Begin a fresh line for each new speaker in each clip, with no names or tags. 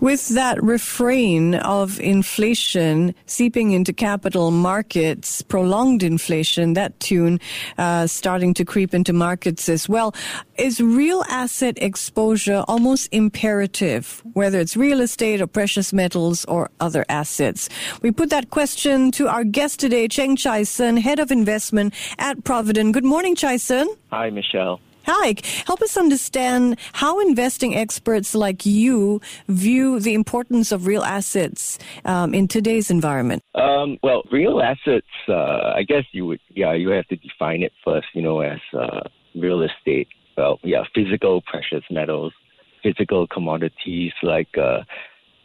With that refrain of inflation seeping into capital markets, prolonged inflation, that tune uh, starting to creep into markets as well, is real asset exposure almost imperative, whether it's real estate or precious metals or other assets? We put that question to our guest today, Cheng Chai Sun, Head of Investment at Provident. Good morning, Chai Sun.
Hi, Michelle.
Hi, help us understand how investing experts like you view the importance of real assets um, in today's environment.
Um, well, real assets, uh, I guess you would, yeah, you have to define it first, you know, as uh, real estate. Well, yeah, physical precious metals, physical commodities like uh,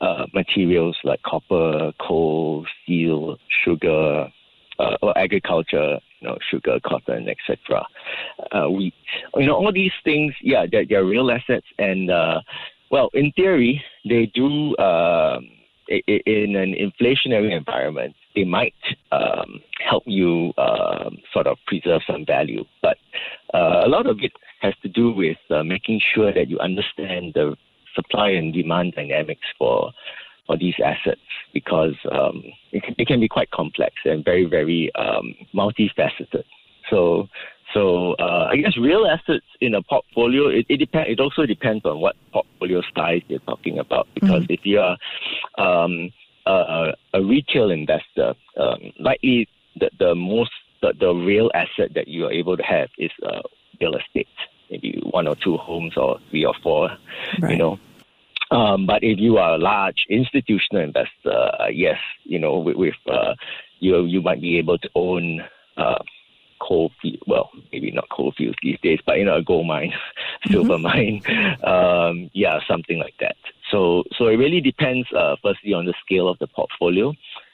uh materials like copper, coal, steel, sugar, uh, or agriculture, you know, sugar, cotton, etc., uh, wheat. You know, all these things, yeah, they're, they're real assets, and uh, well, in theory, they do. Uh, in an inflationary environment, they might um, help you um, sort of preserve some value. But uh, a lot of it has to do with uh, making sure that you understand the supply and demand dynamics for for these assets because um, it, can, it, can, be quite complex and very, very um, multifaceted. So, so uh, I guess real assets in a portfolio, it, it depend. It also depends on what portfolio size you're talking about. Because mm-hmm. if you are um, a, a, retail investor, um, likely the, the most the, the real asset that you are able to have is uh, real estate, maybe one or two homes or three or four. Right. You know, um, but if you are a large institutional investor, uh, yes, you know, with, with uh, you you might be able to own uh, coal field. Well, maybe not coal fields these days, but you know, a gold mine, silver mm-hmm. mine, um, yeah, something like that. So, so it really depends. Uh, firstly, on the scale of the portfolio,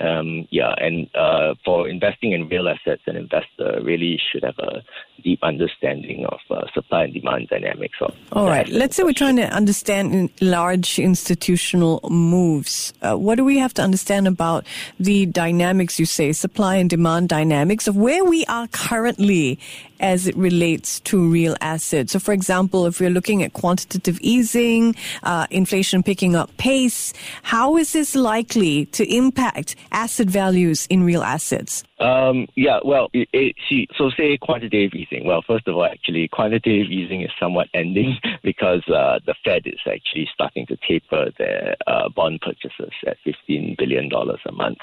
um, yeah, and uh, for investing in real assets, an investor really should have a deep understanding of uh, supply and demand dynamics. Of
All right, let's say we're trying to understand large institutional moves. Uh, what do we have to understand about the dynamics, you say, supply and demand dynamics of where we are currently as it relates to real assets? So, for example, if we're looking at quantitative easing, uh, inflation picking up pace, how is this likely to impact asset values in real assets?
Um, yeah, well, it, it, see, so say quantitative easing. Well, first of all, actually, quantitative easing is somewhat ending because uh, the Fed is actually starting to taper their uh, bond purchases at $15 billion a month.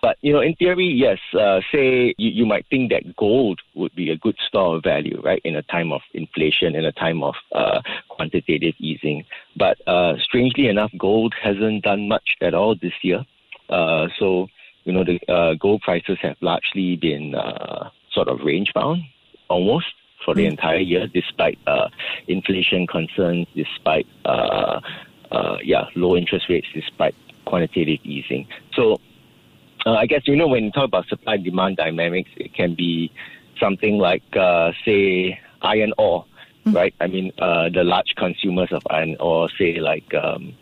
But, you know, in theory, yes, uh, say you, you might think that gold would be a good store of value, right, in a time of inflation, in a time of uh, quantitative easing. But uh, strangely enough, gold hasn't done much at all this year. Uh, so, you know, the uh, gold prices have largely been uh, sort of range bound almost for the mm. entire year, despite uh, inflation concerns, despite uh, uh, yeah low interest rates, despite quantitative easing. So, uh, I guess you know when you talk about supply and demand dynamics, it can be something like say iron ore, mm. right? I mean, the large consumers of iron ore, say like um,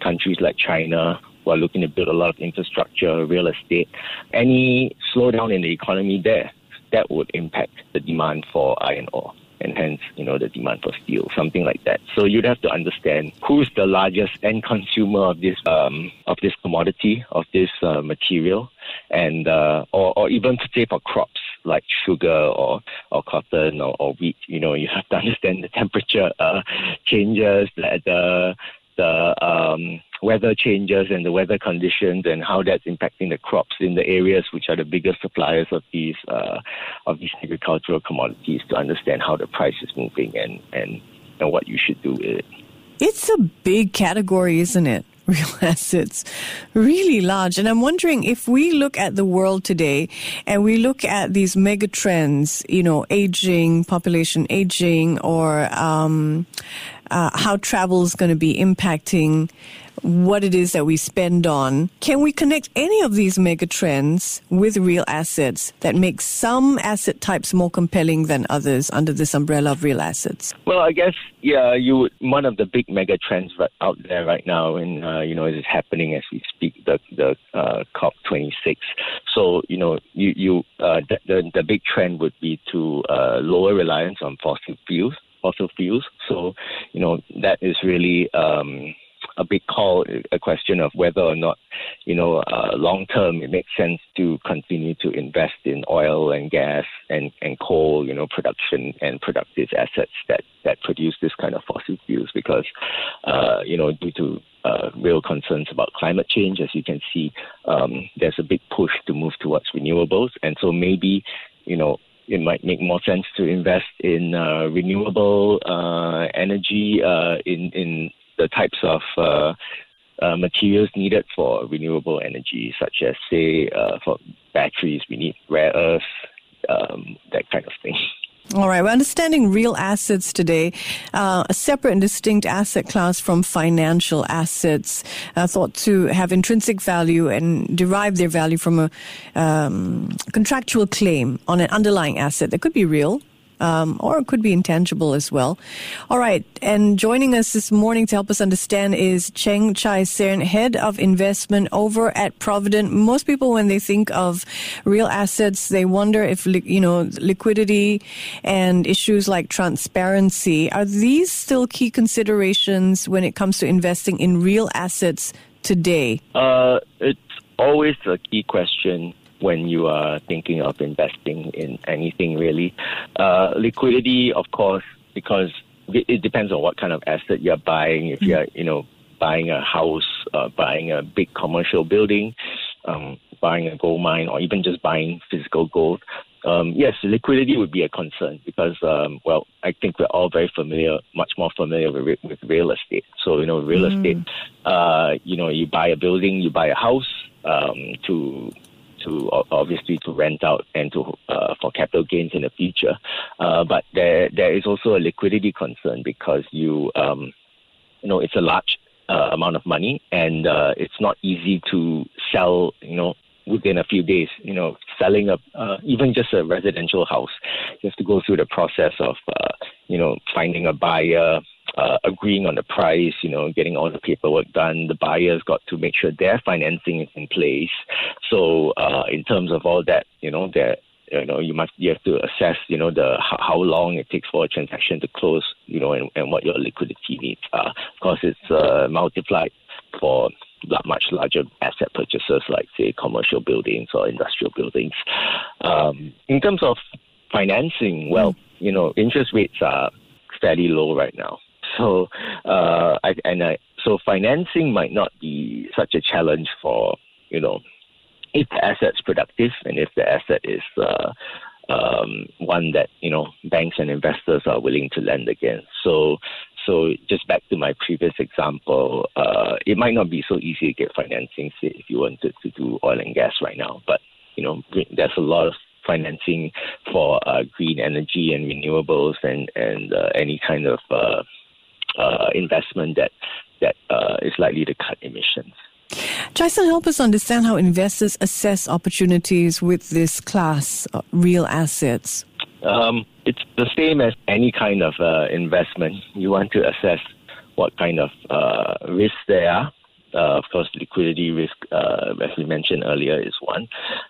countries like China who are looking to build a lot of infrastructure, real estate. Any slowdown in the economy there, that would impact the demand for iron ore and hence, you know, the demand for steel, something like that. So you'd have to understand who's the largest end consumer of this um, of this commodity, of this uh, material, and uh, or, or even to say for crops like sugar or, or cotton or, or wheat, you know, you have to understand the temperature uh, changes, the, the the um, weather changes and the weather conditions and how that's impacting the crops in the areas which are the biggest suppliers of these uh, of these agricultural commodities to understand how the price is moving and, and, and what you should do with it.
It's a big category, isn't it? real assets really large. And I'm wondering if we look at the world today and we look at these mega trends, you know, aging, population aging, or um, uh, how travel is going to be impacting what it is that we spend on. Can we connect any of these mega trends with real assets that make some asset types more compelling than others under this umbrella of real assets?
Well, I guess yeah, you one of the big mega trends out there right now, and uh, you know, is happening as we speak. The the uh, COP 26. So you know, you you uh, the, the the big trend would be to uh, lower reliance on fossil fuels. Fossil fuels. So you know, that is really um, a big call, a question of whether or not, you know, uh, long term it makes sense to continue to invest in oil and gas and, and coal, you know, production and productive assets that, that produce this kind of fossil fuels because, uh, you know, due to uh, real concerns about climate change, as you can see, um, there's a big push to move towards renewables. And so maybe, you know, it might make more sense to invest in uh, renewable uh, energy uh, in in the types of uh, uh, materials needed for renewable energy, such as, say, uh, for batteries, we need rare earths, um, that kind of thing.
All right, we're understanding real assets today, uh, a separate and distinct asset class from financial assets, uh, thought to have intrinsic value and derive their value from a um, contractual claim on an underlying asset that could be real, um, or it could be intangible as well. All right, and joining us this morning to help us understand is Cheng Chai Sern, Head of Investment over at Provident. Most people, when they think of real assets, they wonder if, you know, liquidity and issues like transparency, are these still key considerations when it comes to investing in real assets today?
Uh, it's always a key question when you are thinking of investing in anything really. Uh, liquidity, of course, because it, depends on what kind of asset you're buying. If you're, you know, buying a house, uh, buying a big commercial building, um, buying a gold mine, or even just buying physical gold. Um, yes, liquidity would be a concern because, um, well, I think we're all very familiar, much more familiar with, with real estate. So, you know, real mm. estate, uh, you know, you buy a building, you buy a house um, to to obviously to rent out and to uh, for capital gains in the future. Uh, but there there is also a liquidity concern because you um, you know it's a large uh, amount of money and uh, it's not easy to sell you know within a few days. You know, selling a uh, even just a residential house, you have to go through the process of uh, you know finding a buyer, uh, agreeing on the price, you know, getting all the paperwork done. The buyers got to make sure their financing is in place. So, uh, in terms of all that, you know, that you know, you must you have to assess, you know, the how, how long it takes for a transaction to close, you know, and, and what your liquidity needs are. Of course, it's uh, multiplied for much larger asset purchases like, say, commercial buildings or industrial buildings. Um, in terms of financing, well, mm. you know, interest rates are fairly low right now. So, uh, I, and I, so financing might not be such a challenge for you know if the asset's productive and if the asset is uh, um, one that you know banks and investors are willing to lend against. So, so just back to my previous example, uh, it might not be so easy to get financing say, if you wanted to do oil and gas right now, but you know there's a lot of financing for uh, green energy and renewables and and uh, any kind of uh, investment that that uh, is likely to cut emissions.
Jason, help us understand how investors assess opportunities with this class, of real assets.
Um, it's the same as any kind of uh, investment. You want to assess what kind of uh, risks there are. Uh, of course, liquidity risk, uh, as we mentioned earlier, is one.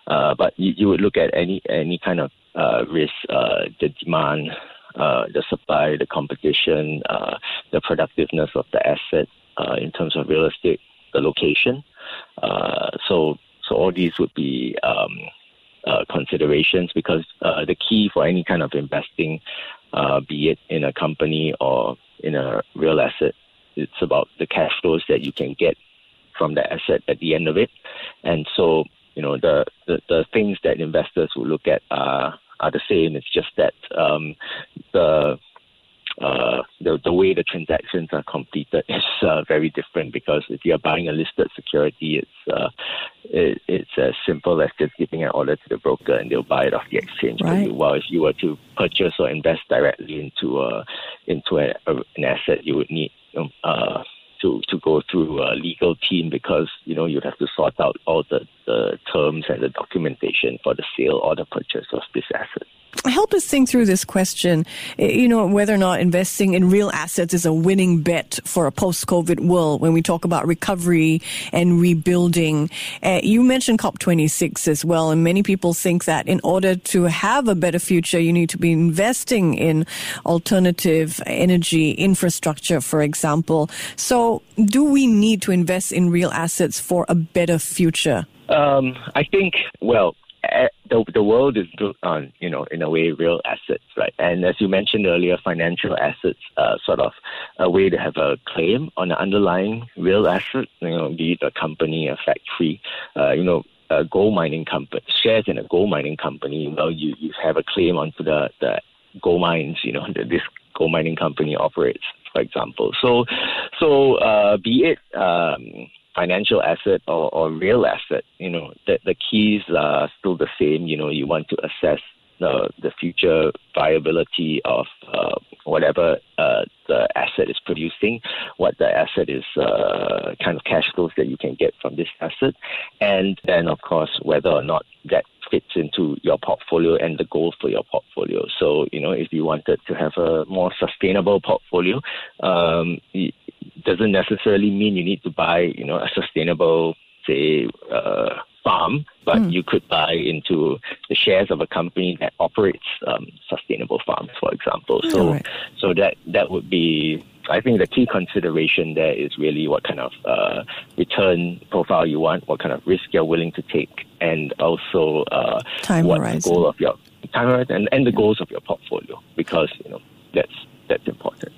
Uh, but you, you, would look at any any kind of uh, risk, the demand, uh, the supply, the competition, uh, the productiveness of the asset uh, in terms of real estate, the location. Uh, so, so all these would be um, uh, considerations because the key for any kind of investing, be it in a company or in a real asset, it's about the cash flows that you can get from the asset at the end of it. And so, you know, the, the, the things that investors will look at are are the same. It's just that um, the uh, the, the way the transactions are completed is uh, very different because if you're buying a listed security, it's uh, it, it's as simple as just giving an order to the broker and they'll buy it off the exchange right. for you. While if you were to purchase or invest directly into a into a, a, an asset, you would need um, uh, to, to go through a legal team because you know you'd have to sort out all the, the terms and the documentation for the sale or the purchase of this asset.
Help us think through this question. You know, whether or not investing in real assets is a winning bet for a post-COVID world when we talk about recovery and rebuilding. Uh, you mentioned COP26 as well, and many people think that in order to have a better future, you need to be investing in alternative energy infrastructure, for example. So, do we need to invest in real assets for a better future?
Um, I think, well, the, the world is built on, you know, in a way, real assets, right? And as you mentioned earlier, financial assets are sort of a way to have a claim on the underlying real asset, you know, be it a company, a factory, uh, you know, a gold mining company, shares in a gold mining company, well, you, you have a claim onto the, the gold mines, you know, that this gold mining company operates, for example. So, so uh, be it um, financial asset or, or real asset, you know, the, the keys are still the same. You know, you want to assess the, the future viability of uh, whatever uh, the asset is producing, what the asset is, uh, kind of cash flows that you can get from this asset, and then, of course, whether or not that fits into your portfolio and the goals for your portfolio. So, you know, if you wanted to have a more sustainable portfolio, um, doesn't necessarily mean you need to buy, you know, a sustainable, say, uh, farm, but mm. you could buy into the shares of a company that operates um, sustainable farms, for example. So, right. so that that would be. I think the key consideration there is really what kind of uh, return profile you want, what kind of risk you're willing to take, and also uh, what the goal of your time horizon and, and the goals of your portfolio, because you know that's that's important.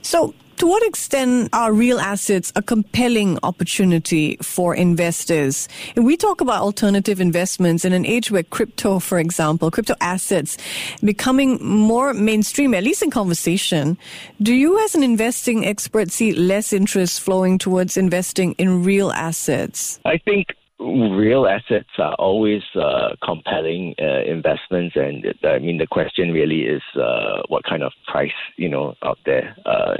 So, to what extent are real assets a compelling opportunity for investors? We talk about alternative investments in an age where crypto, for example, crypto assets becoming more mainstream, at least in conversation, do you as an investing expert see less interest flowing towards investing in real assets?
I think real assets are always uh, compelling uh, investments, and I mean the question really is uh, what kind of price you know out there uh,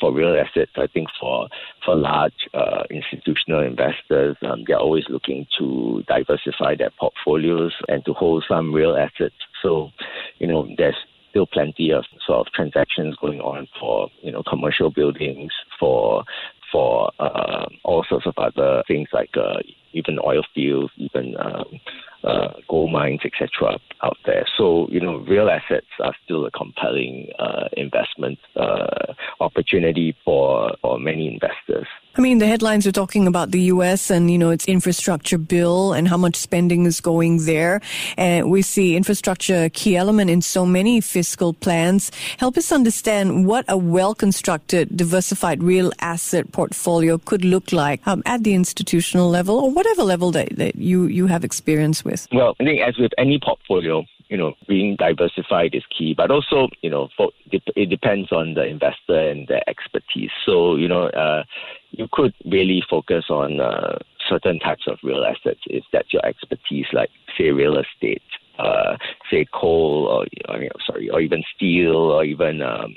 for real assets, I think for for large uh, institutional investors, um, they're always looking to diversify their portfolios and to hold some real assets. So, you know, there's still plenty of sort of transactions going on for you know commercial buildings, for for uh, all sorts of other things like uh, even oil fields, even um, uh, gold mines, etc. out there. So, you know, real assets are still a compelling uh, investment uh, opportunity for, for many investors.
I mean, the headlines are talking about the U.S. and, you know, its infrastructure bill and how much spending is going there. And we see infrastructure a key element in so many fiscal plans. Help us understand what a well-constructed, diversified real asset portfolio could look like um, at the institutional level or whatever level that, that you, you have experience with.
Well, I think as with any portfolio, you know, being diversified is key, but also, you know, for, it depends on the investor and their expertise. So, you know, uh, you could really focus on uh, certain types of real assets if that's your expertise, like say real estate, uh, say coal, or I mean, sorry, or even steel, or even um,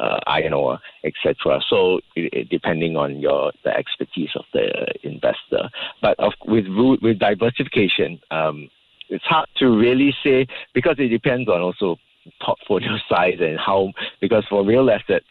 uh, iron ore, etc. So, it, it, depending on your the expertise of the investor, but of, with with diversification. Um, it's hard to really say because it depends on also portfolio size and how because for real assets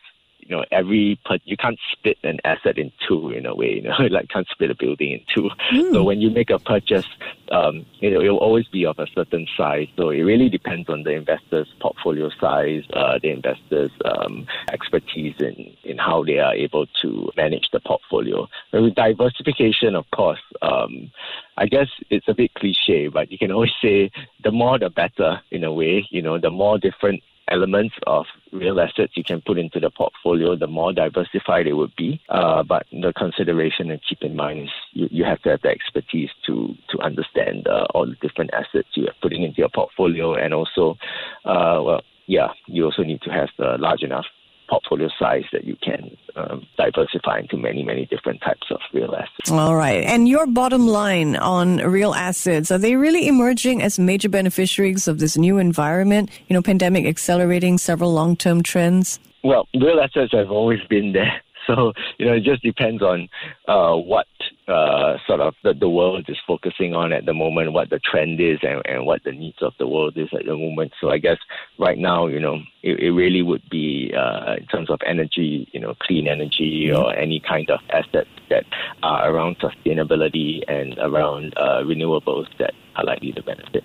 you know every you can't split an asset in two in a way you know like can't split a building in two. Mm. so when you make a purchase um, you know it'll always be of a certain size. So it really depends on the investor's portfolio size uh, the investor's um, expertise in in how they are able to manage the portfolio. But with diversification of course um, I guess it's a bit cliche but you can always say the more the better in a way you know the more different elements of real assets you can put into the portfolio, the more diversified it would be. Uh, but the consideration and keep in mind is you, you have to have the expertise to to understand uh, all the different assets you are putting into your portfolio, and also, uh, well, yeah, you also need to have the large enough portfolio size that you can um, diversify into many, many different types of real assets.
All right. And your bottom line on real assets, are they really emerging as major beneficiaries of this new environment? You know, pandemic accelerating several long term trends?
Well, real assets have always been there. So, you know, it just depends on uh, what uh, sort of the, the world is focusing on at the moment, what the trend is, and, and what the needs of the world is at the moment. So I guess right now, you know, it, it really would be uh, in terms of energy, you know, clean energy mm-hmm. or any kind of assets that are around sustainability and around uh, renewables that are likely to benefit.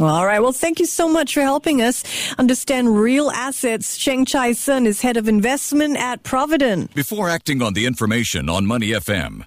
All right. Well, thank you so much for helping us understand real assets. Cheng Chai Sun is head of investment at Provident.
Before acting on the information on Money FM,